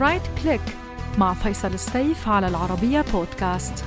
Right Click مع فيصل السيف على العربية بودكاست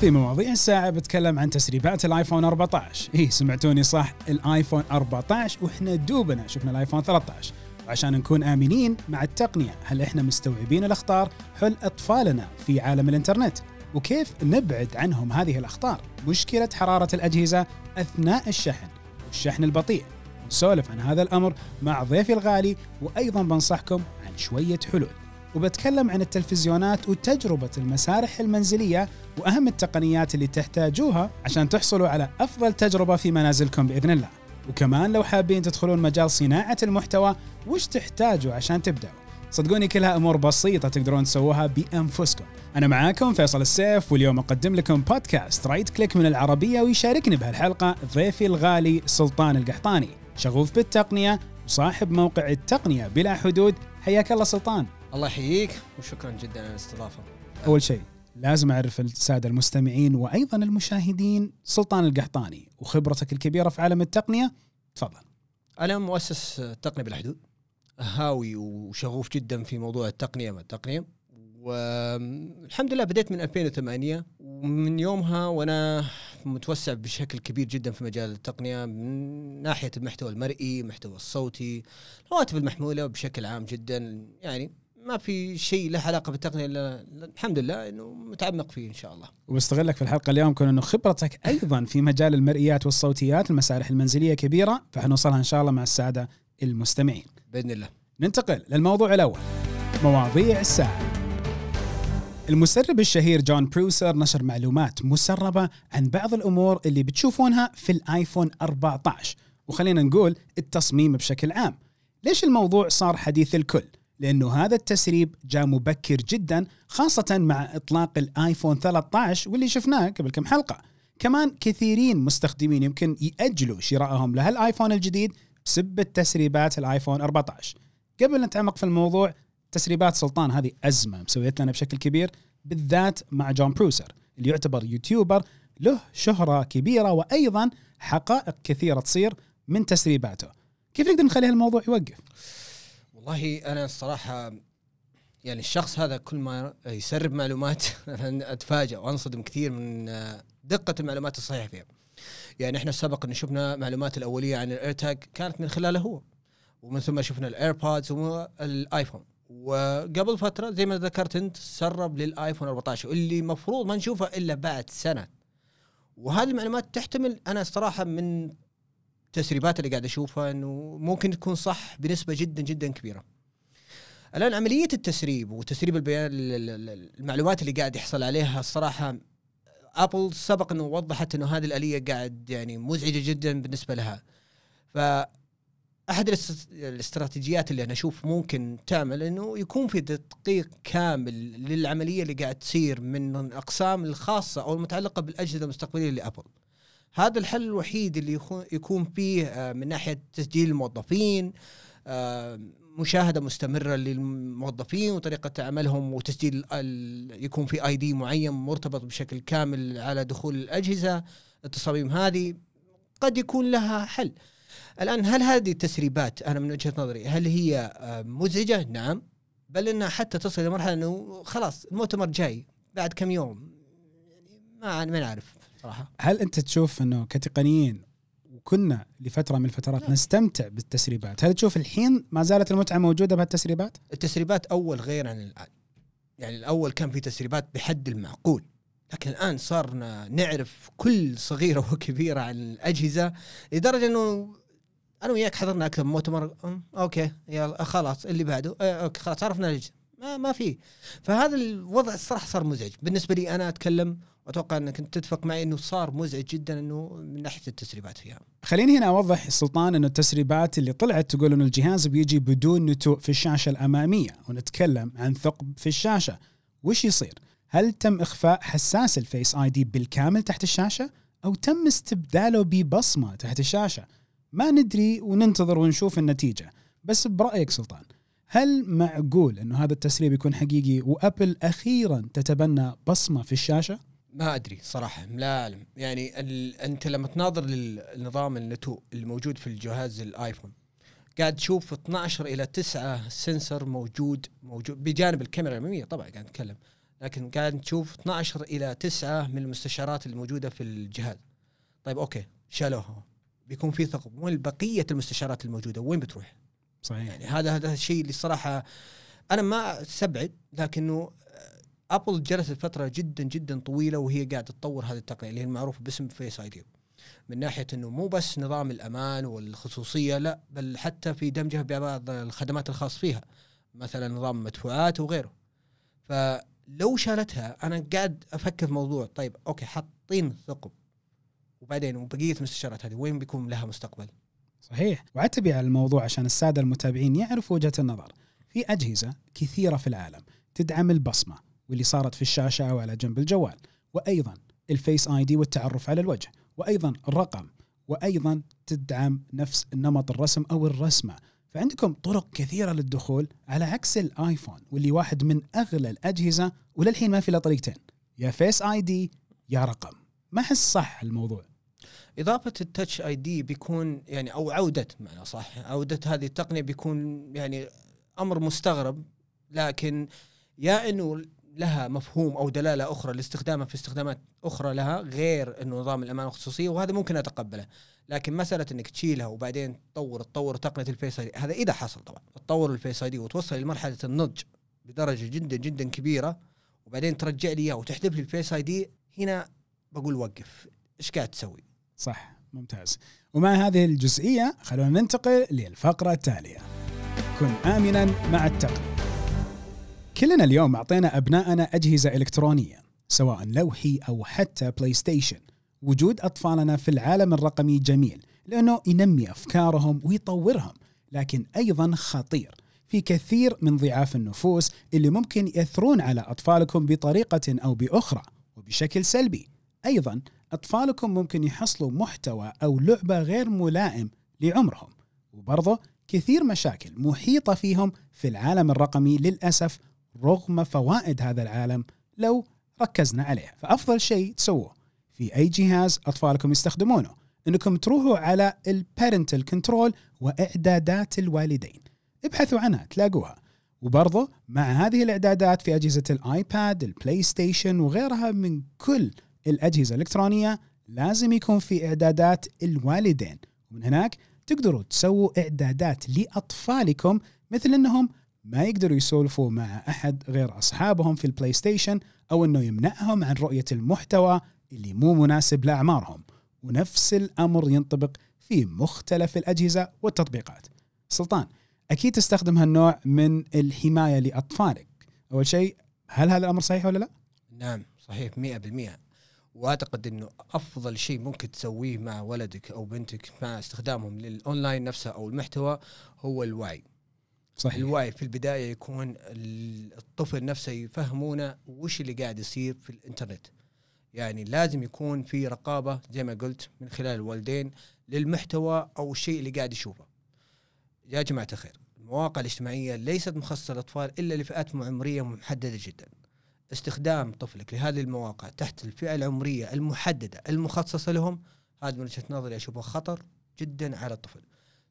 في مواضيع الساعة بتكلم عن تسريبات الآيفون 14 اي سمعتوني صح الآيفون 14 وإحنا دوبنا شفنا الآيفون 13 وعشان نكون آمنين مع التقنية هل إحنا مستوعبين الأخطار؟ حول أطفالنا في عالم الإنترنت؟ وكيف نبعد عنهم هذه الأخطار؟ مشكلة حرارة الأجهزة أثناء الشحن والشحن البطيء. نسولف عن هذا الأمر مع ضيفي الغالي وأيضا بنصحكم عن شوية حلول. وبتكلم عن التلفزيونات وتجربة المسارح المنزلية وأهم التقنيات اللي تحتاجوها عشان تحصلوا على أفضل تجربة في منازلكم بإذن الله. وكمان لو حابين تدخلون مجال صناعة المحتوى وش تحتاجوا عشان تبدأوا؟ صدقوني كلها أمور بسيطة تقدرون تسووها بأنفسكم. أنا معاكم فيصل السيف واليوم أقدم لكم بودكاست Right Click من العربية ويشاركني بهالحلقة ضيفي الغالي سلطان القحطاني. شغوف بالتقنية وصاحب موقع التقنية بلا حدود حياك الله سلطان. الله يحييك وشكرا جدا على الاستضافة. أول شيء لازم أعرف السادة المستمعين وأيضا المشاهدين سلطان القحطاني وخبرتك الكبيرة في عالم التقنية. تفضل. أنا مؤسس تقنية بلا حدود هاوي وشغوف جدا في موضوع التقنية والتقنيه والحمد لله بديت من 2008 ومن يومها وأنا متوسع بشكل كبير جدا في مجال التقنية من ناحية المحتوى المرئي، المحتوى الصوتي، الهواتف المحمولة بشكل عام جدا يعني ما في شيء له علاقة بالتقنية إلا الحمد لله إنه متعمق فيه إن شاء الله. وبستغلك في الحلقة اليوم كون إنه خبرتك أيضا في مجال المرئيات والصوتيات المسارح المنزلية كبيرة فحنوصلها إن شاء الله مع السادة المستمعين. بإذن الله. ننتقل للموضوع الأول مواضيع الساعة. المسرب الشهير جون بروسر نشر معلومات مسربة عن بعض الأمور اللي بتشوفونها في الآيفون 14 وخلينا نقول التصميم بشكل عام. ليش الموضوع صار حديث الكل؟ لأنه هذا التسريب جاء مبكر جدا خاصة مع إطلاق الآيفون 13 واللي شفناه قبل كم حلقة. كمان كثيرين مستخدمين يمكن يأجلوا شرائهم لهالآيفون الجديد بسبب تسريبات الآيفون 14. قبل نتعمق في الموضوع تسريبات سلطان هذه أزمة مسوية لنا بشكل كبير بالذات مع جون بروسر اللي يعتبر يوتيوبر له شهرة كبيرة وأيضا حقائق كثيرة تصير من تسريباته. كيف نقدر نخلي هالموضوع يوقف؟ والله أنا الصراحة يعني الشخص هذا كل ما يسرب معلومات اتفاجئ وأنصدم كثير من دقة المعلومات الصحيحة فيها. يعني إحنا سبق إن شفنا معلومات الأولية عن ال AirTag كانت من خلاله هو ومن ثم شفنا ال AirPods والايفون وقبل فترة زي ما ذكرت أنت سرب للآيفون 14 اللي المفروض ما نشوفه إلا بعد سنة وهذه المعلومات تحتمل أنا الصراحه من التسريبات اللي قاعد أشوفها إنه ممكن تكون صح بنسبة جدا جدا كبيرة. الآن عملية التسريب وتسريب البيان المعلومات اللي قاعد يحصل عليها الصراحه ابل سبق إنه وضحت إنه هذه الآلية قاعد يعني مزعجة جدا بالنسبة لها. ف أحد الاستراتيجيات اللي أنا أشوف ممكن تعمل إنه يكون في تدقيق كامل للعملية اللي قاعد تصير من الأقسام الخاصة أو المتعلقة بالأجهزة المستقبلية لابل. هذا الحل الوحيد اللي يكون فيه من ناحية تسجيل الموظفين مشاهدة مستمرة للموظفين وطريقة عملهم وتسجيل يكون في آي دي معين مرتبط بشكل كامل على دخول الأجهزة التصاميم هذه قد يكون لها حل الآن هل هذه التسريبات أنا من وجهة نظري هل هي مزعجة؟ نعم. بل إنها حتى تصل لمرحله إنه خلاص المؤتمر جاي بعد كم يوم. يعني ما ما نعرف صراحة. هل أنت تشوف إنه كتقنيين وكنا لفترة من الفترات لا. نستمتع بالتسريبات هل تشوف الحين ما زالت المتعة موجودة بهالتسريبات؟ التسريبات أول غير عن الآن. يعني الأول كان في تسريبات بحد المعقول. لكن الآن صرنا نعرف كل صغيرة وكبيرة عن الأجهزة لدرجة إنه أنا وياك حضرنا أكثر من مؤتمر أوكي يلا خلاص اللي بعده أوكي خلاص عرفنا الاجهزه ما ما في فهذا الوضع الصراحه صار مزعج بالنسبة لي أنا أتكلم وأتوقع أنك أنت تتفق معي إنه صار مزعج جدا إنه من ناحية التسريبات فيها. خليني هنا أوضح سلطان إنه التسريبات اللي طلعت تقول إنه الجهاز بيجي بدون نتوء في الشاشة الأمامية ونتكلم عن ثقب في الشاشة. وش يصير؟ هل تم إخفاء حساس الفيس آي دي بالكامل تحت الشاشة أو تم استبداله ببصمة تحت الشاشة؟ ما ندري وننتظر ونشوف النتيجة. بس برأيك سلطان هل معقول إنه هذا التسريب يكون حقيقي وأبل أخيرا تتبنى بصمة في الشاشة؟ ما أدري صراحة لا أعلم يعني ال... أنت لما تناظر للنظام النتوء الموجود في الجهاز الآيفون قاعد تشوف 12 إلى 9 سنسر موجود موجود بجانب الكاميرا الاماميه طبعا قاعد نتكلم لكن قاعد تشوف 12 إلى 9 من المستشعرات الموجودة في الجهاز طيب أوكي شالوها بيكون في ثقب. وين بقية المستشعرات الموجودة؟ وين بتروح؟ صحيح. يعني هذا هذا الشيء اللي الصراحه أنا ما أستبعد لكنه أبل جلست فترة جدا جدا طويلة وهي قاعدة تطور هذه التقنية اللي هي المعروفة باسم Face ID من ناحية إنه مو بس نظام الأمان والخصوصية لا بل حتى في دمجها ببعض الخدمات الخاص فيها مثلا نظام مدفوعات وغيره. فلو شالتها أنا قاعد أفكر في موضوع طيب أوكي حاطين ثقب. وبعدين وبقية المستشعرات هذه وين بيكون لها مستقبل؟ صحيح. وعتبي على الموضوع عشان السادة المتابعين يعرفوا وجهة النظر. في أجهزة كثيرة في العالم تدعم البصمة واللي صارت في الشاشة أو على جنب الجوال وأيضا ال Face ID والتعرف على الوجه وأيضا الرقم وأيضا تدعم نفس نمط الرسم أو الرسمة. فعندكم طرق كثيرة للدخول على عكس الآيفون واللي واحد من أغلى الأجهزة وللحين ما في إلا طريقتين. يا فيس آي دي يا رقم. ما أحس صح الموضوع. إضافة التاتش اي دي بيكون يعني أو عودة معنى صح عودة هذه التقنية بيكون يعني أمر مستغرب لكن يا إنه لها مفهوم أو دلالة أخرى لاستخدامها في استخدامات أخرى لها غير إنه نظام الأمان والخصوصيه وهذا ممكن أتقبله. لكن مسألة إنك تشيلها وبعدين تطور تطور تقنية ال Face ID هذا إذا حصل طبعا. تطور ال Face ID وتوصل لمرحلة النضج بدرجة جدا جدا كبيرة وبعدين ترجع لي إياه وتحذف لي ال Face ID هنا بقول وقف. إيش قاعد تسوي؟ صح ممتاز. ومع هذه الجزئية خلونا ننتقل للفقرة التالية. كن امنا مع التقنيه كلنا اليوم أعطينا ابنائنا أجهزة إلكترونية سواء لوحي أو حتى PlayStation وجود أطفالنا في العالم الرقمي جميل لأنه ينمي أفكارهم ويطورهم لكن أيضا خطير. في كثير من ضعاف النفوس اللي ممكن يأثرون على أطفالكم بطريقة أو بأخرى وبشكل سلبي. أيضا أطفالكم ممكن يحصلوا محتوى أو لعبة غير ملائم لعمرهم وبرضه كثير مشاكل محيطة فيهم في العالم الرقمي للأسف رغم فوائد هذا العالم لو ركزنا عليها. فأفضل شيء تسووه في أي جهاز أطفالكم يستخدمونه إنكم تروحوا على ال parental control وإعدادات الوالدين. ابحثوا عنها تلاقوها. وبرضه مع هذه الإعدادات في أجهزة ال iPad ال PlayStation وغيرها من كل الأجهزة الإلكترونية لازم يكون في إعدادات الوالدين ومن هناك تقدروا تسووا إعدادات لأطفالكم مثل إنهم ما يقدروا يسولفوا مع أحد غير أصحابهم في ال PlayStation أو إنه يمنعهم عن رؤية المحتوى اللي مو مناسب لأعمارهم ونفس الأمر ينطبق في مختلف الأجهزة والتطبيقات. سلطان أكيد تستخدم هالنوع من الحماية لأطفالك. أول شيء هل هذا الأمر صحيح ولا لا؟ نعم صحيح 100% واعتقد إنه أفضل شيء ممكن تسويه مع ولدك أو بنتك مع استخدامهم للأونلاين نفسه أو المحتوى هو الوعي. صحيح. الوعي في البداية يكون الطفل نفسه يفهمونه وش اللي قاعد يصير في الإنترنت. يعني لازم يكون في رقابة زي ما قلت من خلال الوالدين للمحتوى أو الشيء اللي قاعد يشوفه. يا جماعة الخير المواقع الاجتماعية ليست مخصصة للأطفال إلا لفئات عمريه محددة جدا. استخدام طفلك لهذه المواقع تحت الفئة العمرية المحددة المخصصة لهم هذا من وجهة نظري اشوفه خطر جدا على الطفل.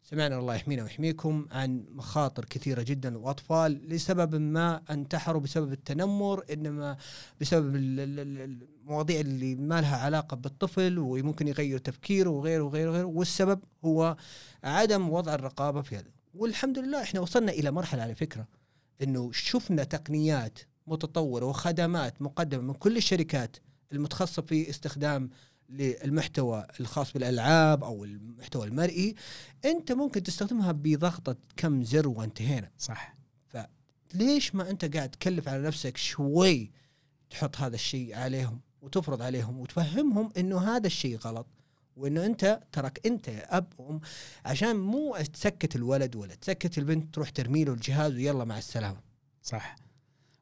سمعنا الله يحمينا ويحميكم عن مخاطر كثيرة جدا وأطفال لسبب ما انتحروا بسبب التنمر إنما بسبب ال- ال- ال- المواضيع اللي ما لها علاقة بالطفل وممكن يغير تفكيره وغيره وغيره وغيره والسبب هو عدم وضع الرقابة في هذا. والحمد لله إحنا وصلنا إلى مرحلة على فكرة إنه شفنا تقنيات متطوره وخدمات مقدمة من كل الشركات المتخصصة في استخدام للمحتوى الخاص بالألعاب أو المحتوى المرئي أنت ممكن تستخدمها بضغطة كم زر وانتهينا. صح. ليش ما أنت قاعد تكلف على نفسك شوي تحط هذا الشيء عليهم وتفرض عليهم وتفهمهم إنه هذا الشيء غلط وإنه أنت ترك أنت يا اب وام عشان مو تسكت الولد ولا تسكت البنت تروح ترمي له الجهاز ويلا مع السلامة. صح.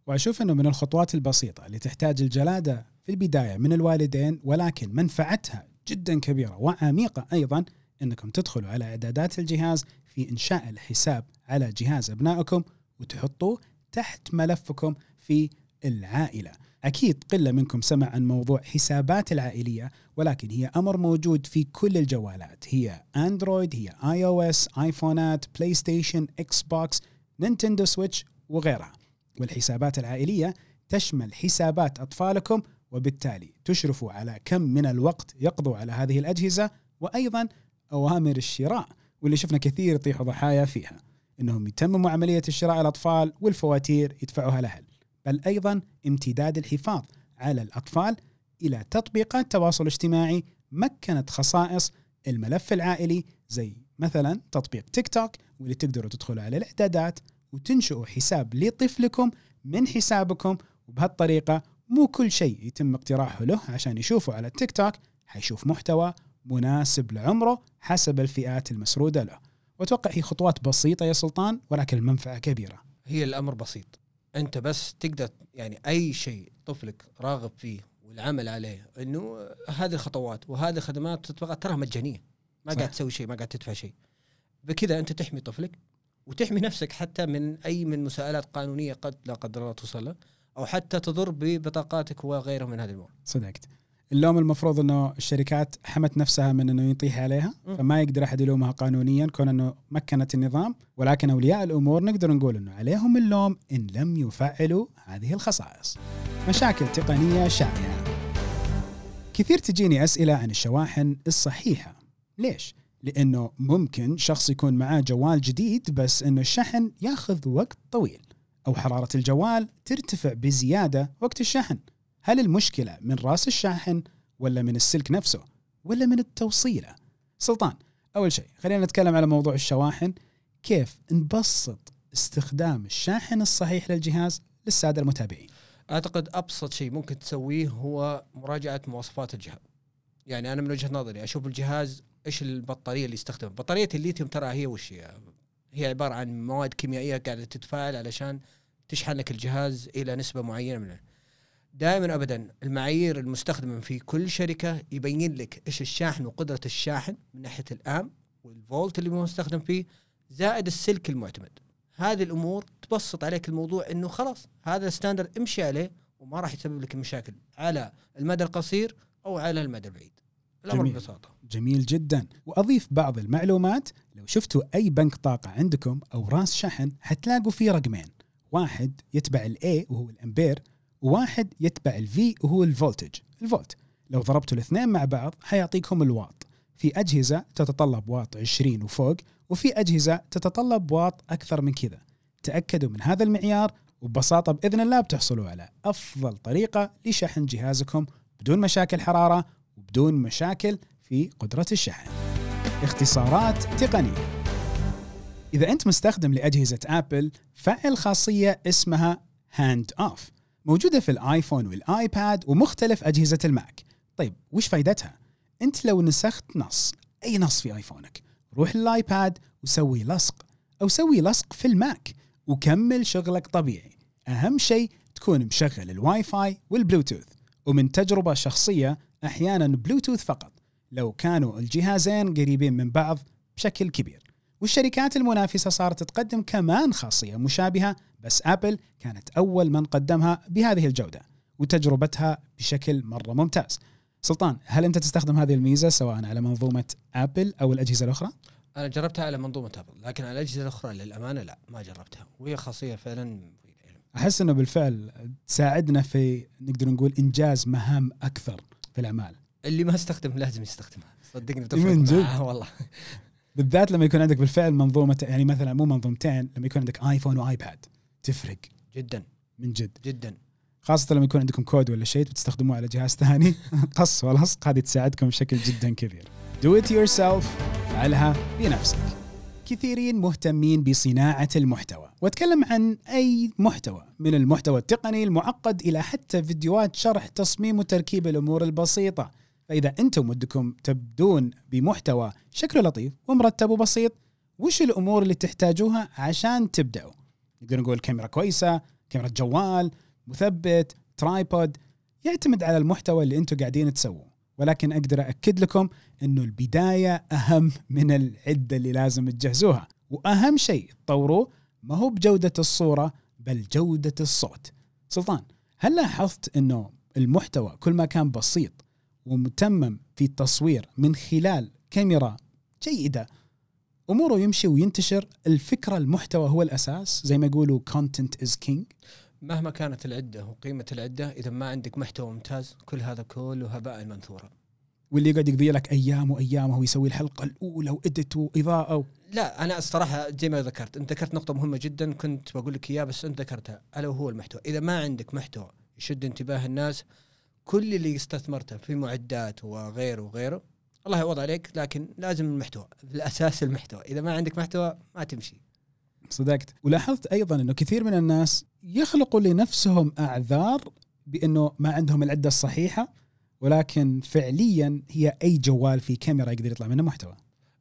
وأشوف إنه من الخطوات البسيطة اللي تحتاج الجلادة في البداية من الوالدين ولكن منفعتها جدا كبيرة وعميقة أيضا إنكم تدخلوا على إعدادات الجهاز في إنشاء الحساب على جهاز أبنائكم وتحطوه تحت ملفكم في العائلة. أكيد قلة منكم سمع عن موضوع حسابات العائلية ولكن هي أمر موجود في كل الجوالات. هي أندرويد هي آي أو إس آيفونات بلاي ستيشن إكس بوكس Nintendo Switch وغيرها. والحسابات العائلية تشمل حسابات أطفالكم وبالتالي تشرفوا على كم من الوقت يقضوا على هذه الأجهزة وأيضا أوامر الشراء واللي شفنا كثير يطيحوا ضحايا فيها إنهم يتمموا عملية الشراء الأطفال والفواتير يدفعوها الاهل بل أيضا امتداد الحفاظ على الأطفال إلى تطبيقات التواصل الاجتماعي مكنت خصائص الملف العائلي زي مثلا تطبيق تيك توك واللي تقدروا تدخلوا على الإعدادات وتنشئوا حساب لطفلكم من حسابكم وبهالطريقة مو كل شيء يتم اقتراحه له عشان يشوفه على التيك توك حيشوف محتوى مناسب لعمره حسب الفئات المسرودة له. وأتوقع هي خطوات بسيطة يا سلطان ولكن المنفعه كبيرة. هي الأمر بسيط. أنت بس تقدر يعني أي شيء طفلك راغب فيه والعمل عليه إنه هذه الخطوات وهذه الخدمات تتوقع تراها مجانية. ما صح. قاعد تسوي شيء ما قاعد تدفع شيء. بكذا أنت تحمي طفلك وتحمي نفسك حتى من أي من مساءلات قانونية قد لا قدر الله توصل له أو حتى تضر ببطاقاتك وغيرها من هذه الأمور صدقت اللوم المفروض إنه الشركات حمت نفسها من إنه يطيح عليها. فما يقدر أحد يلومها قانونيا كون إنه مكنت النظام ولكن أولياء الأمور نقدر نقول إنه عليهم اللوم إن لم يفعلوا هذه الخصائص. مشاكل تقنية شائعة. كثير تجيني أسئلة عن الشواحن الصحيحة. ليش؟ لأنه ممكن شخص يكون معاه جوال جديد بس إنه الشحن ياخذ وقت طويل أو حرارة الجوال ترتفع بزيادة وقت الشحن. هل المشكلة من رأس الشاحن ولا من السلك نفسه ولا من التوصيلة؟ سلطان أول شيء خلينا نتكلم على موضوع الشواحن كيف نبسط استخدام الشاحن الصحيح للجهاز للسادة المتابعين. أعتقد أبسط شيء ممكن تسويه هو مراجعة مواصفات الجهاز يعني أنا من وجهة نظري أشوف الجهاز إيش البطارية اللي يستخدم بطارية الليثيوم ترى هي وش هي؟ هي عبارة عن مواد كيميائية قاعدة تتفاعل علشان تشحن لك الجهاز إلى نسبة معينة من دائما ابدا المعايير المستخدمة في كل شركة يبين لك إيش الشاحن وقدرة الشاحن من ناحية الأم والفولت اللي مستخدم فيه زائد السلك المعتمد. هذه الأمور تبسط عليك الموضوع إنه خلاص هذا ال standard امشي عليه وما راح يسبب لك مشاكل على المدى القصير أو على المدى البعيد. الامر جميل. ببساطة. جميل جدا. وأضيف بعض المعلومات. لو شفتوا أي بنك طاقة عندكم أو راس شحن حتلاقوا فيه رقمين. واحد يتبع ال A وهو الامبير وواحد يتبع ال V وهو ال voltage الفولت لو ضربتوا الاثنين مع بعض حيعطيكم الواط في أجهزة تتطلب واط 20 وفوق وفي أجهزة تتطلب واط أكثر من كذا. تأكدوا من هذا المعيار وببساطة بإذن الله بتحصلوا على أفضل طريقة لشحن جهازكم بدون مشاكل حرارة وبدون مشاكل في قدرة الشحن. اختصارات تقنية. إذا أنت مستخدم لأجهزة آبل فعل خاصية اسمها Handoff موجودة في الآيفون والآيباد ومختلف أجهزة الماك. طيب وش فائدتها؟ أنت لو نسخت نص أي نص في آيفونك روح للآيباد وسوي لصق أو سوي لصق في الماك وكمل شغلك طبيعي. أهم شيء تكون مشغل الواي فاي والبلوتوث ومن تجربة شخصية أحيانا بلوتوث فقط لو كانوا الجهازين قريبين من بعض بشكل كبير. والشركات المنافسة صارت تقدم كمان خاصية مشابهة بس ابل كانت أول من قدمها بهذه الجودة وتجربتها بشكل مرة ممتاز. سلطان هل أنت تستخدم هذه الميزة سواء على منظومة ابل أو الأجهزة الأخرى؟ أنا جربتها على منظومة ابل لكن على الأجهزة الأخرى للأمانة لا ما جربتها وهي خاصية فعلا. أحس إنه بالفعل تساعدنا في نقدر نقول إنجاز مهام أكثر في الأعمال. اللي ما استخدم لازم يستخدمها. صدقني من تفرق جد؟ والله. بالذات لما يكون عندك بالفعل منظومة يعني مثلا مو منظومتين لما يكون عندك آيفون وآيباد. تفرق. جدا. من جد. جدا. خاصة لما يكون عندكم كود ولا شيء بتستخدموه على جهاز ثاني. قص ولصق هذه تساعدكم بشكل جدا كبير. Do it yourself. فعلها بنفسك. كثيرين مهتمين بصناعة المحتوى. واتكلم عن أي محتوى من المحتوى التقني المعقد إلى حتى فيديوهات شرح تصميم وتركيب الأمور البسيطة. فإذا أنتم ودكم تبدون بمحتوى شكله لطيف ومرتب وبسيط وش الأمور اللي تحتاجوها عشان تبدأوا؟ نقدر نقول كاميرا كويسة كاميرا جوال مثبت ترايبود يعتمد على المحتوى اللي أنتم قاعدين تسووه. ولكن أقدر اكد لكم إنه البداية أهم من العدة اللي لازم تجهزوها. وأهم شيء تطوروه ما هو بجودة الصورة بل جودة الصوت. سلطان هل لاحظت إنه المحتوى كل ما كان بسيط ومتمم في التصوير من خلال كاميرا جيدة أموره يمشي وينتشر؟ الفكرة المحتوى هو الأساس؟ زي ما يقولوا content is king مهما كانت العدة وقيمة العدة إذا ما عندك محتوى ممتاز كل هذا كله هباء منثورا. واللي يقعد يقضي لك أيام وأيام وهو يسوي الحلقة الأولى وادت وإضاءة و... لا أنا الصراحة زي ما ذكرت أنت ذكرت نقطة مهمة جدا كنت بقول لك إياها بس أنت ذكرتها. ألا وهو المحتوى. إذا ما عندك محتوى يشد انتباه الناس كل اللي استثمرته في معدات وغيره وغيره الله يعوض عليك لكن لازم المحتوى الأساس المحتوى. إذا ما عندك محتوى ما تمشي. صدقت. ولاحظت أيضا إنه كثير من الناس يخلقوا لنفسهم أعذار بأنه ما عندهم العدة الصحيحة ولكن فعليا هي أي جوال في كاميرا يقدر يطلع منه محتوى.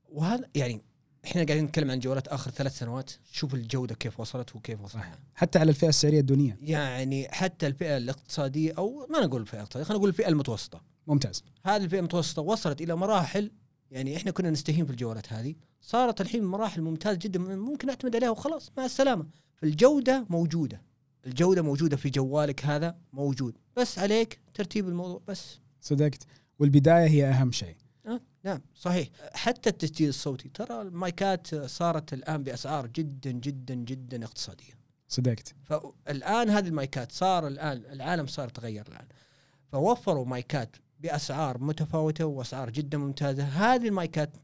وهذا يعني إحنا قاعدين نتكلم عن جوالات آخر ثلاث سنوات. شوف الجودة كيف وصلت وكيف وصلت. حتى على الفئة السعرية الدونيه يعني حتى الفئة الاقتصادية أو ما نقول الفئة الاقتصادية خلينا نقول الفئة المتوسطة. ممتاز. هذه الفئة المتوسطة وصلت إلى مراحل يعني إحنا كنا نستهين في الجوالات هذه. صارت الحين مراحل ممتاز جدا ممكن أعتمد عليها وخلاص مع السلامة. فالجودة موجودة. الجودة موجودة في جوالك هذا موجود. بس عليك ترتيب الموضوع بس. صدقت. والبداية هي أهم شيء. آه نعم صحيح. حتى التسجيل الصوتي ترى المايكات صارت الآن بأسعار جدا جدا جدا اقتصادية. صدقت. فالان هذه المايكات صار الآن العالم صار تغير الآن. فوفروا مايكات بأسعار متفاوتة وأسعار جدا ممتازة. هذه المايكات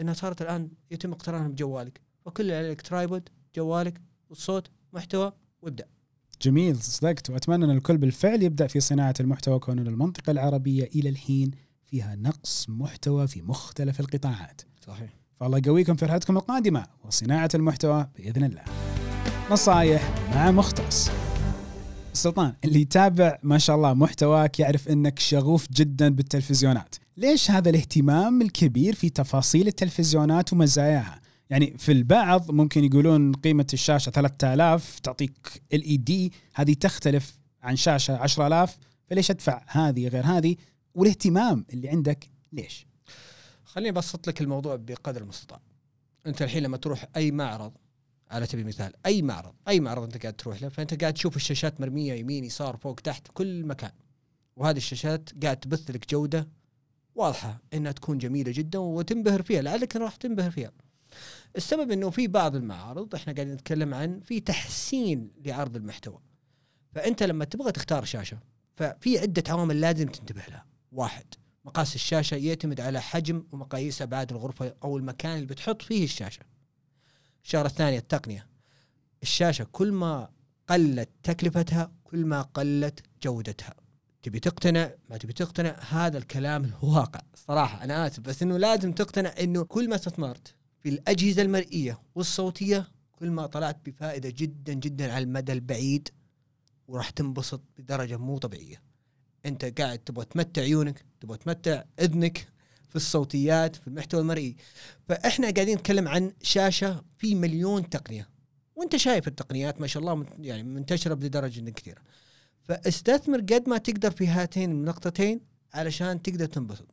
إنها صارت الآن يتم اقترانها بجوالك. اللي عليك tripod جوالك والصوت محتوى وابدأ. جميل صدقت وأتمنى أن الكل بالفعل يبدأ في صناعة المحتوى كون المنطقة العربية إلى الحين فيها نقص محتوى في مختلف القطاعات. صحيح. فالله يقويكم في رحلتكم القادمة وصناعة المحتوى بإذن الله. نصايح مع مختص. سلطان اللي يتابع ما شاء الله محتواك يعرف إنك شغوف جدا بالتلفزيونات. ليش هذا الاهتمام الكبير في تفاصيل التلفزيونات ومزاياها؟ يعني في البعض ممكن يقولون قيمة الشاشة 3000 تعطيك ال إي دي هذه تختلف عن شاشة 10000 فليش أدفع هذه غير هذه والاهتمام اللي عندك ليش؟ خليني أبسط لك الموضوع بقدر المستطاع. أنت الحين لما تروح أي معرض على سبيل المثال أي معرض أي معرض أنت قاعد تروح له فأنت قاعد تشوف الشاشات مرمية يمين يسار فوق تحت كل مكان. وهذه الشاشات قاعد تبث لك جودة واضحة إنها تكون جميلة جدا وتنبهر فيها لعلك راح تنبهر فيها. السبب إنه في بعض المعارض إحنا قاعدين نتكلم عن في تحسين لعرض المحتوى. فأنت لما تبغى تختار شاشة ففي عدة عوامل لازم تنتبه لها. واحد مقاس الشاشة يعتمد على حجم ومقاييس أبعاد الغرفة أو المكان اللي بتحط فيه الشاشة. الشغلة الثانية التقنية. الشاشة كل ما قلت تكلفتها كل ما قلت جودتها. تبي تقتنع؟ ما تبي تقتنع. هذا الكلام الواقع. صراحة أنا آسف بس إنه لازم تقتنع إنه كل ما استثمرت في الأجهزة المرئية والصوتية كل ما طلعت بفائدة جدا جدا على المدى البعيد وراح تنبسط بدرجة مو طبيعية. أنت قاعد تبغى تمتع عيونك تبغى تمتع إذنك في الصوتيات في المحتوى المرئي. فإحنا قاعدين نتكلم عن شاشة في مليون تقنية. وأنت شايف التقنيات ما شاء الله يعني منتشرة بدرجة كثيرة. فاستثمر قد ما تقدر في هاتين النقطتين علشان تقدر تنبسط.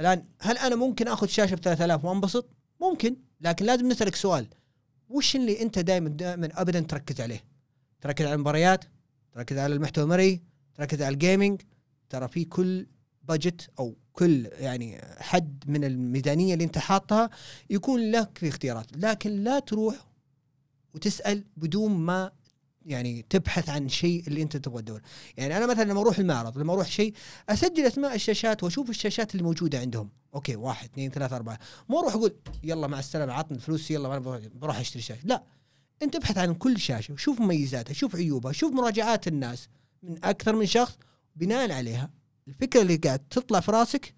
الآن هل أنا ممكن آخذ شاشة ب 3000 وأنبسط؟ ممكن لكن لازم نسألك سؤال. وش اللي أنت دائما دائما ابدا تركز عليه؟ تركز على المباريات تركز على المحتوى المرئي تركز على ال gaming ترى في كل budget أو كل يعني حد من الميزانية اللي أنت حاطها يكون لك في اختيارات. لكن لا تروح وتسأل بدون ما يعني تبحث عن شيء اللي انت تبغى تدور. يعني أنا مثلا لما أروح المعرض لما أروح شيء أسجل أسماء الشاشات وأشوف الشاشات اللي موجوده عندهم. okay واحد اثنين ثلاثة أربعة. مو أروح أقول يلا مع السلامة عطني الفلوس يلا أنا بروح أشتري شاشة. لا. أنت ابحث عن كل شاشة شوف مميزاتها شوف عيوبها شوف مراجعات الناس من أكثر من شخص بناء عليها. الفكرة اللي قاعد تطلع في راسك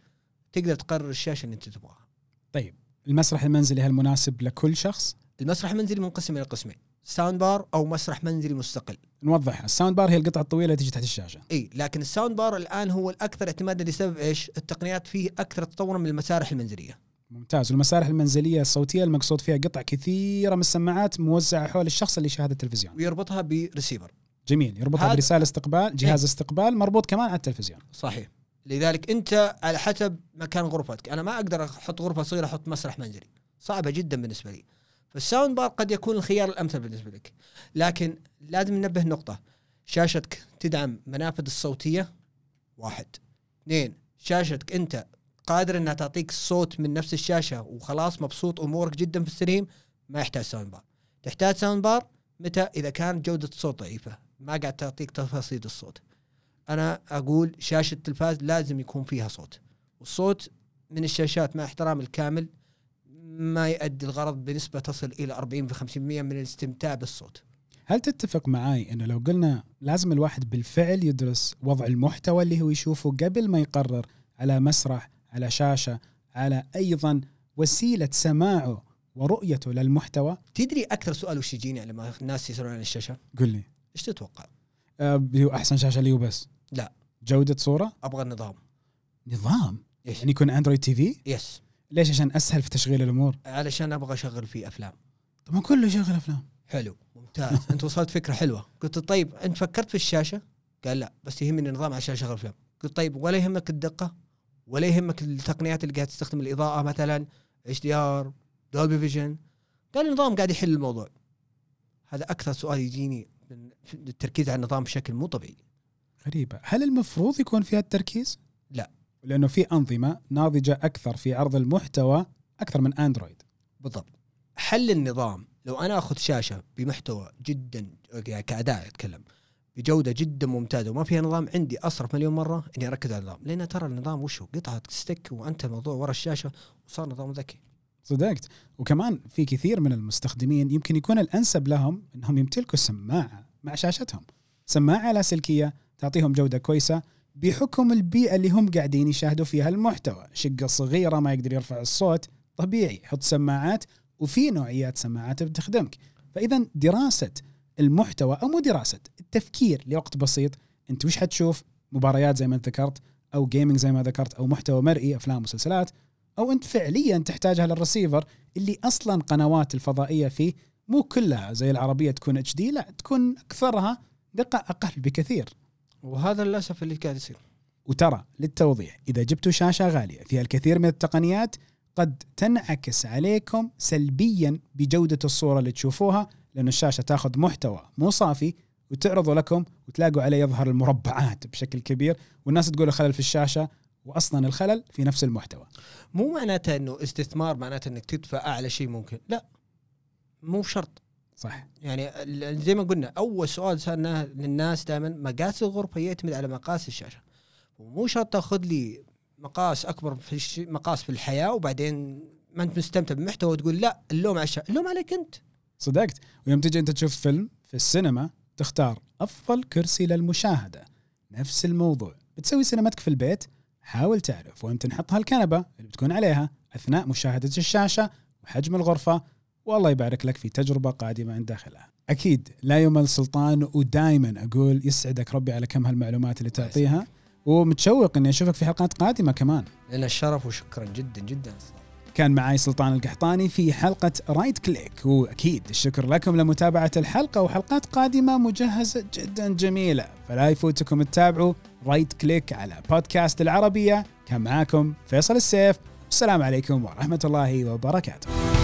تقدر تقرر الشاشة اللي أنت تبغاها. طيب المسرح المنزلي هل مناسب لكل شخص؟ المسرح المنزلي منقسم إلى قسمين، sound bar أو مسرح منزلي مستقل. نوضح ال sound bar هي القطعة الطويلة اللي تجي تحت الشاشة. إي لكن ال sound bar الآن هو الأكثر اعتمادا لسبب إيش؟ التقنيات فيه أكثر تطورا من المسارح المنزلية. ممتاز والمسارح المنزلية الصوتية المقصود فيها قطع كثيرة من السماعات موزعة حول الشخص اللي يشاهد التلفزيون. ويربطها بريسيفر. جميل يربطها برسالة استقبال جهاز إيه؟ استقبال مربوط كمان على التلفزيون. صحيح. لذلك أنت على حسب مكان غرفتك أنا ما أقدر أحط غرفة صغيرة أحط مسرح منزلي صعبة جدا بالنسبة لي فال sound bar قد يكون الخيار الأمثل بالنسبة لك. لكن لازم ننبه نقطة. شاشتك تدعم منافذ الصوتية؟ واحد. اثنين شاشتك أنت قادر إنها تعطيك صوت من نفس الشاشة وخلاص مبسوط أمورك جدا في ال stream ما يحتاج sound bar. تحتاج sound bar؟ متى؟ إذا كانت جودة الصوت ضعيفة. ما قاعد تعطيك تفاصيل الصوت. أنا أقول شاشة التلفاز لازم يكون فيها صوت. والصوت من الشاشات مع احترام الكامل ما يؤدي الغرض بنسبة تصل إلى 40 ب 50% من الاستمتاع بالصوت. هل تتفق معاي انه لو قلنا لازم الواحد بالفعل يدرس وضع المحتوى اللي هو يشوفه قبل ما يقرر على مسرح على شاشة على أيضا وسيلة سماعه ورؤيته للمحتوى؟ تدري أكثر سؤال وش يجيني لما الناس يسألون عن الشاشة؟ قل لي. إيش تتوقع؟ هو أحسن شاشة لي وبس. لا. جودة صورة؟ أبغى النظام. نظام؟ يعني يكون Android TV yes ليش؟ عشان أسهل في تشغيل الأمور. علشان أبغى أشغل فيه أفلام. طب ما كله يشغل أفلام. حلو ممتاز. أنت وصلت فكرة حلوة. قلت طيب أنت فكرت في الشاشة؟ قال لا بس يهمني النظام عشان أشغل أفلام. قلت طيب ولا يهمك الدقة ولا يهمك التقنيات اللي قاعد تستخدم الإضاءة مثلا HDR Dolby Vision. قال النظام قاعد يحل الموضوع. هذا أكثر سؤال يجيني من التركيز على النظام بشكل مو طبيعي. غريبة. هل المفروض يكون فيها التركيز؟ لا. لأنه في أنظمة ناضجة أكثر في عرض المحتوى أكثر من اندرويد بالضبط. حل النظام لو أنا آخذ شاشة بمحتوى جدا يعني كاداء أتكلم بجودة جدا ممتازة وما فيها نظام عندي أصرف مليون مرة إني أركز على النظام. لأن ترى النظام وش هو؟ قطعة ستيك وأنت الموضوع ورا الشاشة وصار نظام ذكي. صدقت. وكمان في كثير من المستخدمين يمكن يكون الأنسب لهم إنهم يمتلكوا سماعة مع شاشتهم. سماعة لاسلكيه تعطيهم جودة كويسة بحكم البيئة اللي هم قاعدين يشاهدوا فيها المحتوى. شقة صغيرة ما يقدر يرفع الصوت طبيعي. حط سماعات وفي نوعيات سماعات بتخدمك. فإذا دراسة المحتوى أو مو دراسة التفكير لوقت بسيط. أنت وش حتشوف؟ مباريات زي ما ذكرت أو جيمنج زي ما ذكرت أو محتوى مرئي أفلام ومسلسلات أو أنت فعليا تحتاجها للرسيفر اللي أصلا قنوات الفضائية فيه مو كلها زي العربية تكون اتش دي لا تكون أكثرها دقة أقل بكثير. وهذا للأسف اللي قاعد يصير. وترى للتوضيح إذا جبتوا شاشة غالية فيها الكثير من التقنيات قد تنعكس عليكم سلبيا بجودة الصورة اللي تشوفوها لأن الشاشة تاخذ محتوى مو صافي وتعرضه لكم وتلاقوا عليه يظهر المربعات بشكل كبير والناس تقول خلل في الشاشة واصلا الخلل في نفس المحتوى. مو معناته إنه استثمار معناته إنك تدفع أعلى شيء ممكن لا. مو شرط. صح. يعني زي ما قلنا أول سؤال سألناه للناس دائما مقاس الغرفة يعتمد على مقاس الشاشة. ومو شرط تأخذ لي مقاس أكبر في الش... مقاس في الحياة وبعدين ما أنت مستمتع بالمحتوى وتقول لا اللوم على الشاشة. اللوم عليك أنت. صدقت. ويوم تجي أنت تشوف فيلم في السينما تختار أفضل كرسي للمشاهدة. نفس الموضوع. بتسوي سينماتك في البيت حاول تعرف وين تنحط هالكنبة اللي بتكون عليها أثناء مشاهدة الشاشة وحجم الغرفة والله يبارك لك في تجربة قادمة أنت داخلها. أكيد لا يمل سلطان ودائما أقول يسعدك ربي على كم هالمعلومات اللي تعطيها. ومتشوق إني أشوفك في حلقات قادمة كمان. لنا الشرف وشكرا جدا جدا. كان معي سلطان القحطاني في حلقة Right Click. وأكيد الشكر لكم لمتابعة الحلقة وحلقات قادمة مجهزة جدا جميلة. فلا يفوتكم تتابعوا Right Click على بودكاست العربية. كان معاكم فيصل السيف. والسلام عليكم ورحمة الله وبركاته.